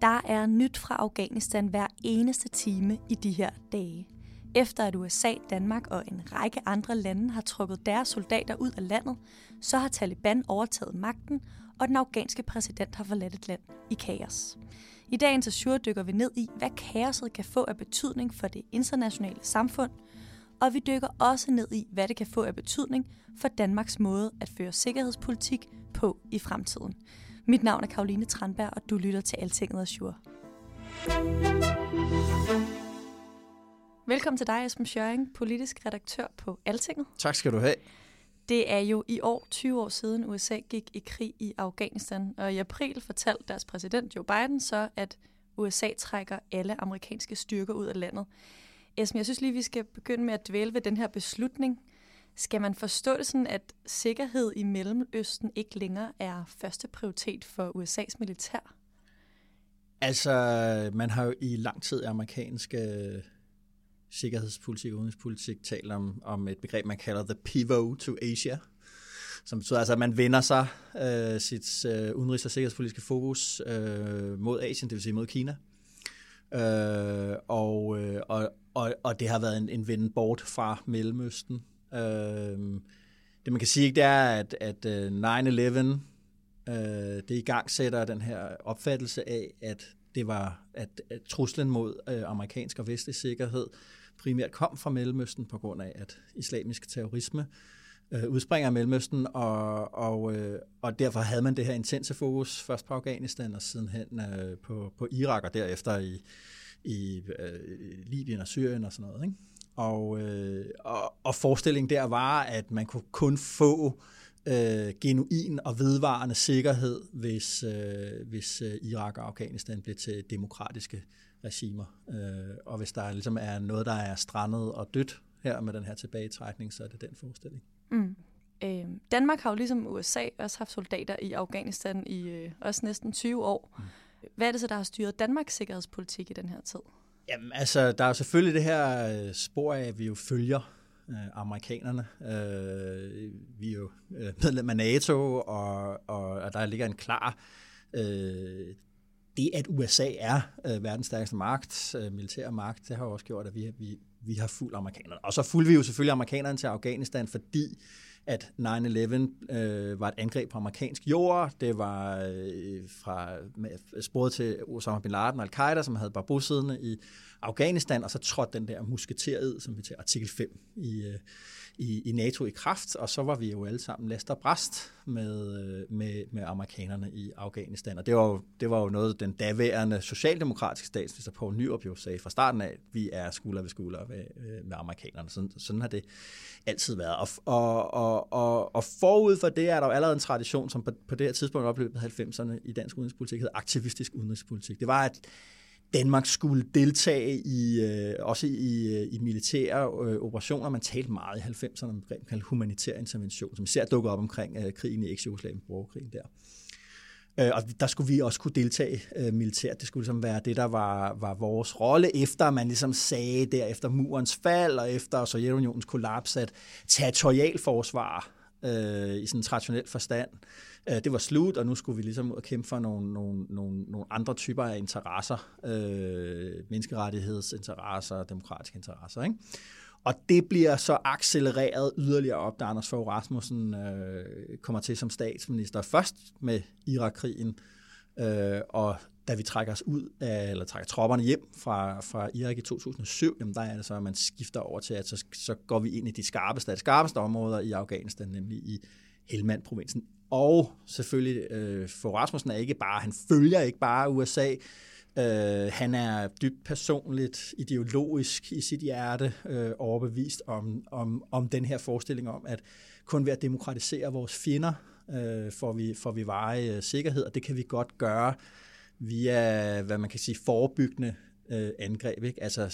Der er nyt fra Afghanistan hver eneste time i de her dage. Efter at USA, Danmark og en række andre lande har trukket deres soldater ud af landet, så har Taliban overtaget magten, og den afghanske præsident har forladt et land i kaos. I dagens Azure dykker vi ned i, hvad kaoset kan få af betydning for det internationale samfund, og vi dykker også ned i, hvad det kan få af betydning for Danmarks måde at føre sikkerhedspolitik på i fremtiden. Mit navn er Karoline Tranberg, og du lytter til Altinget Azure. Velkommen til dig, Esben Schøring, politisk redaktør på Altinget. Tak skal du have. Det er jo i år 20 år siden USA gik i krig i Afghanistan, og i april fortalte deres præsident Joe Biden så, at USA trækker alle amerikanske styrker ud af landet. Esben, jeg synes lige, vi skal begynde med at dvæle ved den her beslutning. Skal man forstå det sådan, at sikkerhed i Mellemøsten ikke længere er første prioritet for USA's militær? Altså, man har jo i lang tid amerikansk øh, sikkerhedspolitik og udenrigspolitik talt om, om et begreb, man kalder the pivot to Asia, som betyder altså, at man vender sig øh, sit øh, udenrigs- og sikkerhedspolitiske fokus øh, mod Asien, det vil sige mod Kina. Øh, og, øh, og, og, og det har været en, en vende bort fra Mellemøsten. Øh, det man kan sige, det er, at, at øh, 9-11 øh, det i gang sætter den her opfattelse af, at det var at, at truslen mod øh, amerikansk og vestlig sikkerhed primært kom fra Mellemøsten på grund af, at islamisk terrorisme øh, udspringer af Mellemøsten, og, og, øh, og derfor havde man det her intense fokus, først på Afghanistan og sidenhen øh, på, på Irak, og derefter i, i øh, Libyen og Syrien og sådan noget. Ikke? Og, øh, og, og forestillingen der var, at man kunne kun få øh, genuin og vedvarende sikkerhed, hvis, øh, hvis øh, Irak og Afghanistan blev til demokratiske regimer. Øh, og hvis der ligesom er noget, der er strandet og dødt her med den her tilbagetrækning, så er det den forestilling. Mm. Øh, Danmark har jo ligesom USA også haft soldater i Afghanistan i øh, også næsten 20 år. Mm. Hvad er det så, der har styret Danmarks sikkerhedspolitik i den her tid? Jamen, altså, der er jo selvfølgelig det her øh, spor af, at vi jo følger øh, amerikanerne. Øh, vi er jo øh, medlem af NATO, og, og, og der ligger en klar... Øh, det, at USA er øh, verdens stærkeste magt, øh, militær magt, det har jo også gjort, at vi, vi, vi har fuldt amerikanerne. Og så fulgte vi jo selvfølgelig amerikanerne til Afghanistan, fordi at 9-11 øh, var et angreb på amerikansk jord. Det var øh, fra sporet til Osama bin Laden og al-Qaida, som havde bare siddende i Afghanistan, og så trådte den der musketeriet, som vi til artikel 5 i, øh, i, i NATO i kraft, og så var vi jo alle sammen last og bræst med, øh, med, med amerikanerne i Afghanistan. Og det var, jo, det var jo noget, den daværende socialdemokratiske statsminister Poul Nyrup jo sagde fra starten af, at vi er skulder ved skulder med, øh, med amerikanerne. Sådan, sådan har det altid været. Og, og, og, og, og forud for det er der jo allerede en tradition, som på, på det her tidspunkt oplevede 90'erne i dansk udenrigspolitik, hed aktivistisk udenrigspolitik. Det var, at Danmark skulle deltage i øh, også i, øh, i militære øh, operationer. Man talte meget i 90'erne om kaldt humanitær intervention, som især dukker op omkring øh, krigen i eks-Jugoslavien, borgerkrigen der. Øh, og der skulle vi også kunne deltage øh, militært. Det skulle ligesom være det, der var, var vores rolle, efter man ligesom sagde der efter murens fald og efter Sovjetunionens kollaps, at territorialforsvar øh, i sådan en traditionel forstand, øh, det var slut, og nu skulle vi ligesom ud og kæmpe for nogle, nogle, nogle, nogle andre typer af interesser, øh, menneskerettighedsinteresser, demokratiske interesser. Ikke? Og det bliver så accelereret yderligere op, da Anders Fogh Rasmussen øh, kommer til som statsminister. Først med Irakkrigen, øh, og da vi trækker os ud af, eller trækker tropperne hjem fra, fra Irak i 2007, jamen der er det så, at man skifter over til, at så, så går vi ind i de skarpeste, de skarpeste områder i Afghanistan, nemlig i Helmand-provinsen. Og selvfølgelig, øh, for Rasmussen er ikke bare, han følger ikke bare USA, Øh, han er dybt personligt, ideologisk i sit hjerte øh, overbevist om, om, om den her forestilling om, at kun ved at demokratisere vores fjender, øh, får vi, får vi veje øh, sikkerhed, og det kan vi godt gøre via, hvad man kan sige, forebyggende øh, angreb. Ikke? Altså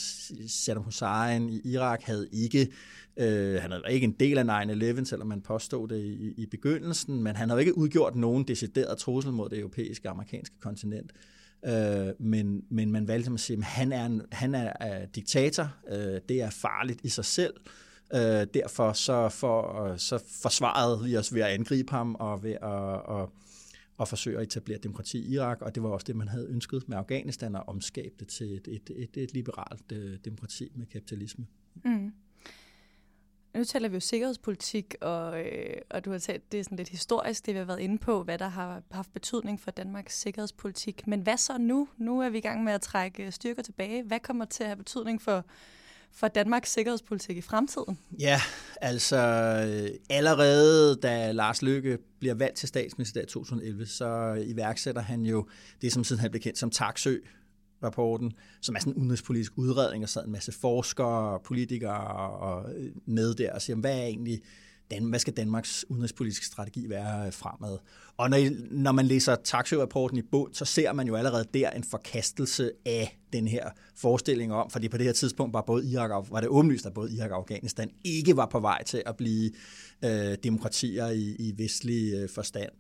Saddam Hussein i Irak havde ikke, øh, han havde ikke en del af 9-11, selvom man påstod det i, i begyndelsen, men han havde ikke udgjort nogen decideret trussel mod det europæiske og amerikanske kontinent. Øh, men, men man valgte ligesom at sige, at han er, en, han er, er diktator, øh, det er farligt i sig selv, øh, derfor så, for, så forsvarede vi os ved at angribe ham og ved at, Og, og forsøge at etablere demokrati i Irak, og det var også det, man havde ønsket med Afghanistan, at omskabe det til et, et, et, et liberalt øh, demokrati med kapitalisme. Mm. Nu taler vi jo sikkerhedspolitik, og, øh, og du har talt, det er sådan lidt historisk, det vi har været inde på, hvad der har haft betydning for Danmarks sikkerhedspolitik. Men hvad så nu? Nu er vi i gang med at trække styrker tilbage. Hvad kommer til at have betydning for, for Danmarks sikkerhedspolitik i fremtiden? Ja, altså øh, allerede da Lars Løkke bliver valgt til statsminister i 2011, så iværksætter han jo det, som siden han blev kendt som Taksø, rapporten, som er sådan en udenrigspolitisk udredning, og sad en masse forskere og politikere og øh, med der og siger, hvad er egentlig Dan, hvad skal Danmarks udenrigspolitiske strategi være øh, fremad? Og når, når man læser taxi-rapporten i bund, så ser man jo allerede der en forkastelse af den her forestilling om, fordi på det her tidspunkt var, både Irak og, var det åbenlyst, at både Irak og Afghanistan ikke var på vej til at blive øh, demokratier i, i vestlig øh, forstand.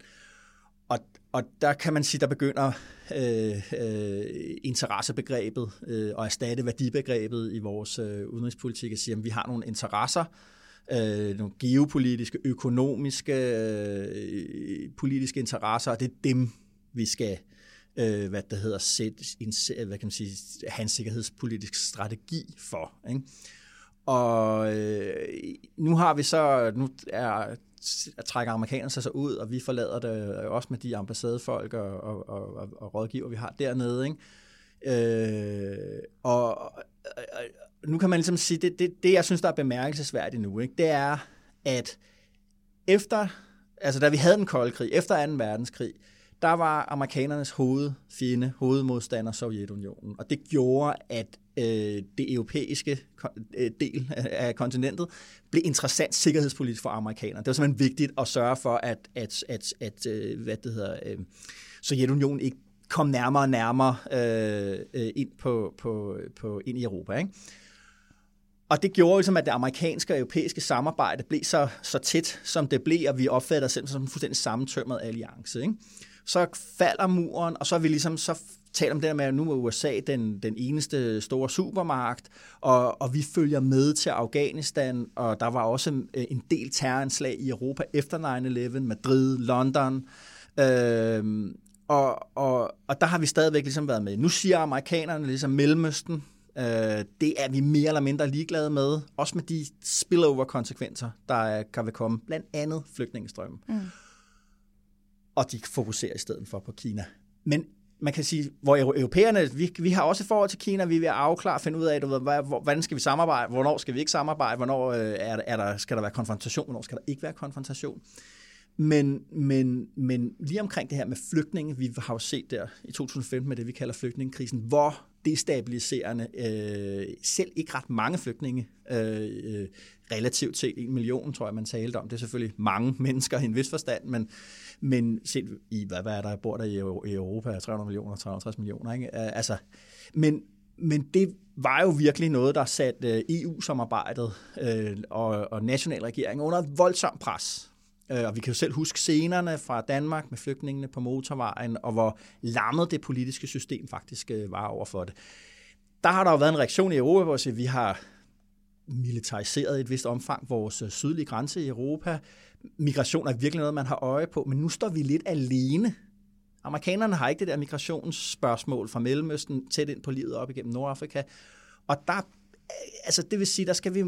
Og, og der kan man sige, der begynder øh, øh, interessebegrebet øh, og erstatte værdibegrebet i vores øh, udenrigspolitik at sige, at vi har nogle interesser, øh, nogle geopolitiske, økonomiske, øh, politiske interesser, og det er dem, vi skal øh, hvad det hedder, sætte en, hvad kan man sige, have en sikkerhedspolitisk strategi for. Ikke? Og øh, nu har vi så, nu er trækker amerikanerne sig så ud, og vi forlader det øh, også med de ambassadefolk og, og, og, og rådgiver, vi har dernede. Ikke? Øh, og, og nu kan man ligesom sige, det, det, det jeg synes, der er bemærkelsesværdigt nu, ikke? det er, at efter, altså da vi havde den kolde krig, efter 2. verdenskrig, der var amerikanernes hovedfjende, hovedmodstander Sovjetunionen. Og det gjorde, at øh, det europæiske øh, del af kontinentet blev interessant sikkerhedspolitisk for amerikanerne. Det var simpelthen vigtigt at sørge for, at, at, at, at øh, hvad det hedder, øh, Sovjetunionen ikke kom nærmere og nærmere øh, øh ind, på, på, på, ind i Europa. Ikke? Og det gjorde ligesom, at det amerikanske og europæiske samarbejde blev så, så tæt, som det blev, og vi opfatter os selv som en fuldstændig sammentømret alliance. Ikke? så falder muren, og så er vi ligesom så taler om det der med, at nu er USA den, den eneste store supermagt, og, og vi følger med til Afghanistan, og der var også øh, en del terroranslag i Europa efter 9-11, Madrid, London, øh, og, og, og der har vi stadigvæk ligesom været med. Nu siger amerikanerne ligesom Mellemøsten, øh, det er vi mere eller mindre ligeglade med, også med de spillover-konsekvenser, der kan komme, blandt andet flygtningestrømmen. Mm. Og de fokuserer i stedet for på Kina. Men man kan sige, hvor europæerne, vi, vi har også forhold til Kina, vi er ved at afklare, finde ud af, du ved, hvordan skal vi samarbejde, hvornår skal vi ikke samarbejde, hvornår øh, er, er der, skal der være konfrontation, hvornår skal der ikke være konfrontation. Men, men, men lige omkring det her med flygtninge, vi har jo set der i 2015 med det, vi kalder flygtningekrisen, hvor destabiliserende, øh, selv ikke ret mange flygtninge, øh, øh, relativt set en million, tror jeg, man talte om. Det er selvfølgelig mange mennesker i en vis forstand, men, men set i, hvad, hvad er der, bor der i, Europa, 300 millioner, 350 millioner, ikke? Øh, altså, men, men det var jo virkelig noget, der satte øh, EU-samarbejdet øh, og, og national regering under et voldsomt pres. Øh, og vi kan jo selv huske scenerne fra Danmark med flygtningene på motorvejen, og hvor lammet det politiske system faktisk øh, var over for det. Der har der jo været en reaktion i Europa, hvor vi har militariseret i et vist omfang vores øh, sydlige grænse i Europa. Migration er virkelig noget, man har øje på, men nu står vi lidt alene. Amerikanerne har ikke det der migrationsspørgsmål fra Mellemøsten tæt ind på livet op igennem Nordafrika. Og der, altså det vil sige, der skal vi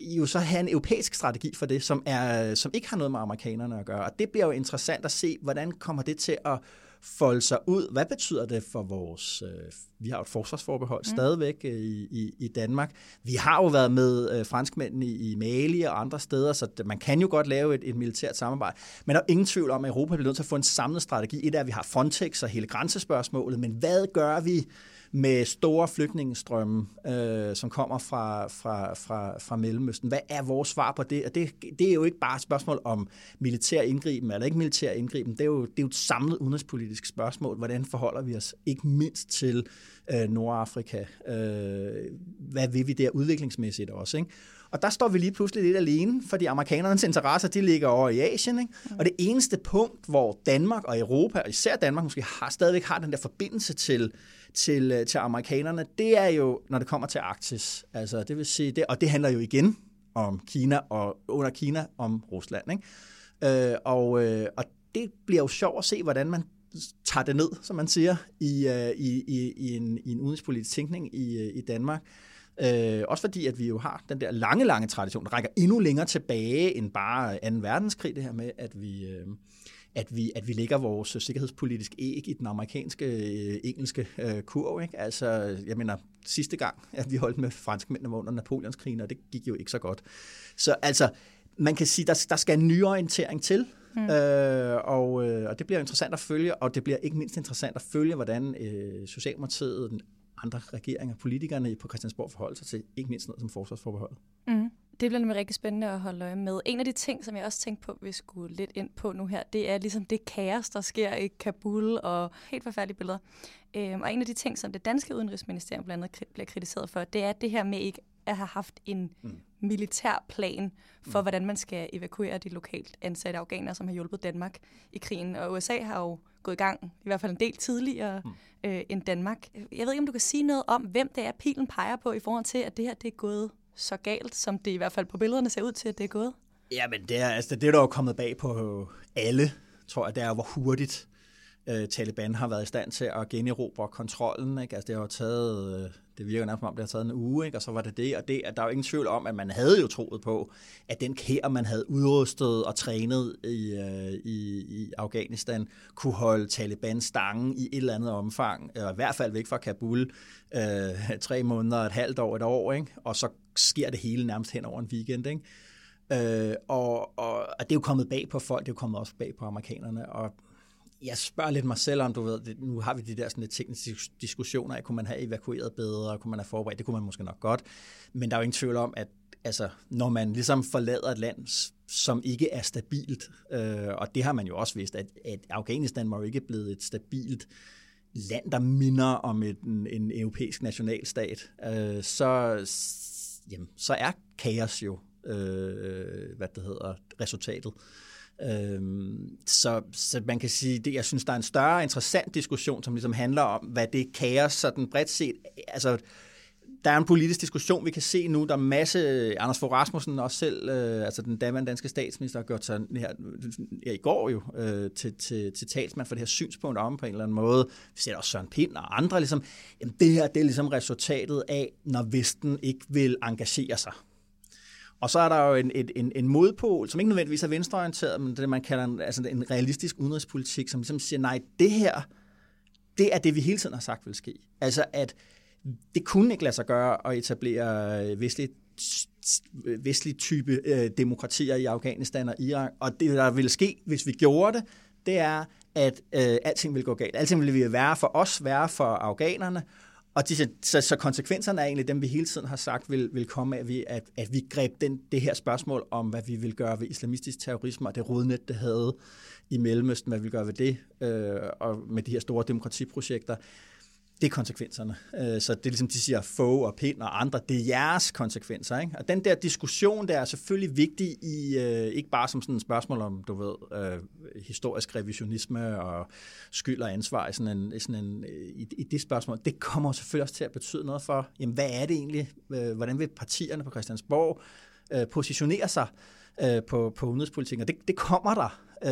jo så have en europæisk strategi for det, som, er, som ikke har noget med amerikanerne at gøre. Og det bliver jo interessant at se, hvordan kommer det til at folde sig ud. Hvad betyder det for vores... Øh, vi har jo et forsvarsforbehold mm. stadigvæk øh, i, i, i Danmark. Vi har jo været med øh, franskmændene i, i Mali og andre steder, så man kan jo godt lave et, et militært samarbejde. Men der er ingen tvivl om, at Europa bliver nødt til at få en samlet strategi. Et er, at vi har Frontex og hele grænsespørgsmålet, men hvad gør vi med store flygtningestrømme, øh, som kommer fra, fra, fra, fra Mellemøsten. Hvad er vores svar på det? Og det, det er jo ikke bare et spørgsmål om militær indgriben eller ikke militær indgriben. Det er jo, det er jo et samlet udenrigspolitisk spørgsmål. Hvordan forholder vi os ikke mindst til øh, Nordafrika? Øh, hvad vil vi der udviklingsmæssigt også? Ikke? Og der står vi lige pludselig lidt alene, fordi amerikanernes interesser, de ligger over i Asien. Ikke? Og det eneste punkt, hvor Danmark og Europa, og især Danmark måske har, stadigvæk har den der forbindelse til, til, øh, til amerikanerne, det er jo, når det kommer til Arktis. Altså, det vil sige, det, og det handler jo igen om Kina, og under Kina om Rusland. Ikke? Øh, og, øh, og det bliver jo sjovt at se, hvordan man tager det ned, som man siger, i, øh, i, i, i, en, i en udenrigspolitisk tænkning i, øh, i Danmark. Øh, også fordi, at vi jo har den der lange, lange tradition, der rækker endnu længere tilbage end bare 2. verdenskrig, det her med, at vi, øh, at vi, at vi lægger vores sikkerhedspolitiske æg i den amerikanske, øh, engelske øh, kurv. Ikke? Altså, jeg mener, sidste gang, at vi holdt med franskmændene under Napoleonskrigen, og det gik jo ikke så godt. Så altså, man kan sige, der, der skal en nyorientering til, Mm. Øh, og, øh, og det bliver interessant at følge, og det bliver ikke mindst interessant at følge, hvordan øh, Socialdemokratiet, andre regeringer, politikerne på Christiansborg forholder sig til, ikke mindst noget som forsvarsforbehold. Mm. Det bliver nemlig rigtig spændende at holde øje med. En af de ting, som jeg også tænkte på, vi skulle lidt ind på nu her, det er ligesom det kaos, der sker i Kabul og helt forfærdelige billeder. Øhm, og en af de ting, som det danske udenrigsministerium blandt andet bliver kritiseret for, det er det her med ikke at have haft en mm. militær plan for, mm. hvordan man skal evakuere de lokalt ansatte afghanere, som har hjulpet Danmark i krigen. Og USA har jo gået i gang, i hvert fald en del tidligere mm. øh, end Danmark. Jeg ved ikke, om du kan sige noget om, hvem det er, pilen peger på i forhold til, at det her det er gået så galt, som det i hvert fald på billederne ser ud til, at det er gået? Ja, men det er, altså, det er der jo kommet bag på alle, tror jeg, det er, hvor hurtigt øh, Taliban har været i stand til at generobre kontrollen. Ikke? Altså, det har jo taget, øh, det virker nærmest som om, det har taget en uge, ikke? og så var det det, og det, at der er jo ingen tvivl om, at man havde jo troet på, at den kær, man havde udrustet og trænet i, øh, i, i Afghanistan, kunne holde Taliban stangen i et eller andet omfang, og i hvert fald væk fra Kabul, øh, tre måneder, et halvt år, et år, ikke? og så sker det hele nærmest hen over en weekend. Ikke? Øh, og, og, og det er jo kommet bag på folk, det er jo kommet også bag på amerikanerne, og jeg spørger lidt mig selv om, du ved, nu har vi de der sådan lidt tekniske diskussioner af, kunne man have evakueret bedre, kunne man have forberedt, det kunne man måske nok godt, men der er jo ingen tvivl om, at altså, når man ligesom forlader et land, som ikke er stabilt, øh, og det har man jo også vidst, at, at Afghanistan var jo ikke blevet et stabilt land, der minder om et, en, en europæisk nationalstat, øh, så, jamen, så er kaos jo, øh, hvad det hedder, resultatet. Øhm, så, så man kan sige, det, jeg synes, der er en større interessant diskussion, som ligesom handler om, hvad det kaos sådan bredt set, altså der er en politisk diskussion, vi kan se nu. Der er masse, Anders Fogh Rasmussen også selv, øh, altså den daværende danske statsminister, har gjort sig her, ja, i går jo øh, til, til, til talsmand for det her synspunkt om på en eller anden måde. Vi ser også Søren Pind og andre, ligesom, jamen det her det er ligesom resultatet af, når Vesten ikke vil engagere sig. Og så er der jo en, en, en, en modpol, som ikke nødvendigvis er venstreorienteret, men det man kalder en, altså en realistisk udenrigspolitik, som ligesom siger, nej, det her, det er det, vi hele tiden har sagt vil ske. Altså at det kunne ikke lade sig gøre at etablere øh, vestlige øh, vestlig type øh, demokratier i Afghanistan og Irak. Og det, der ville ske, hvis vi gjorde det, det er, at øh, alting vil gå galt. Alting vil være for os, være for afghanerne, og de, så, så konsekvenserne er egentlig dem, vi hele tiden har sagt, vil, vil komme af, at vi, at, at vi greb den, det her spørgsmål om, hvad vi vil gøre ved islamistisk terrorisme og det rodnet, det havde i Mellemøsten, hvad vi vil gøre ved det, øh, og med de her store demokratiprojekter det er konsekvenserne. Øh, så det er ligesom, de siger, få og pind og andre, det er jeres konsekvenser. Ikke? Og den der diskussion, der er selvfølgelig vigtig i, øh, ikke bare som sådan et spørgsmål om, du ved, øh, historisk revisionisme og skyld og ansvar i, sådan en, i, sådan en, i, i det spørgsmål. Det kommer selvfølgelig også til at betyde noget for, jamen, hvad er det egentlig? Hvordan vil partierne på Christiansborg positionere sig på, på udenrigspolitikken? Og det, det kommer der øh,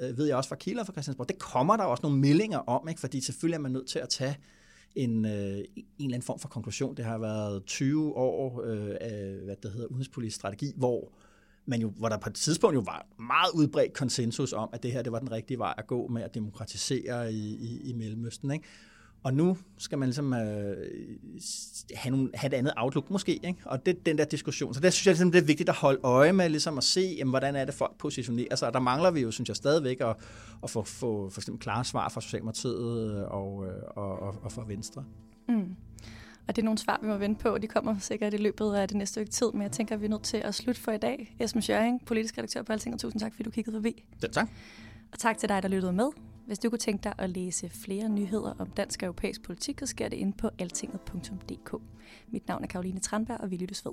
øh, ved jeg også fra Kilder fra Christiansborg, det kommer der også nogle meldinger om, ikke? fordi selvfølgelig er man nødt til at tage en, øh, en eller anden form for konklusion. Det har været 20 år øh, af, hvad det hedder, udenrigspolitisk strategi, hvor man jo, hvor der på et tidspunkt jo var meget udbredt konsensus om, at det her det var den rigtige vej at gå med at demokratisere i, i, i Mellemøsten. Ikke? Og nu skal man ligesom øh, have, nogle, have et andet outlook måske, ikke? og det den der diskussion. Så det synes jeg, ligesom, det er vigtigt at holde øje med, ligesom at se, jamen, hvordan er det folk positionerer sig. Og der mangler vi jo, synes jeg, stadigvæk at, at få, få for eksempel klare svar fra Socialdemokratiet og, øh, og, og, og fra Venstre. Mm. Og det er nogle svar, vi må vente på, og de kommer sikkert i løbet af det næste stykke tid. Men jeg tænker, at vi er nødt til at slutte for i dag. Esben Schøring, politisk redaktør på Alting, og tusind tak, fordi du kiggede forbi. Ja, tak. Og tak til dig, der lyttede med. Hvis du kunne tænke dig at læse flere nyheder om dansk og europæisk politik, så sker det inde på altinget.dk. Mit navn er Karoline Tranberg, og vi lyttes ved.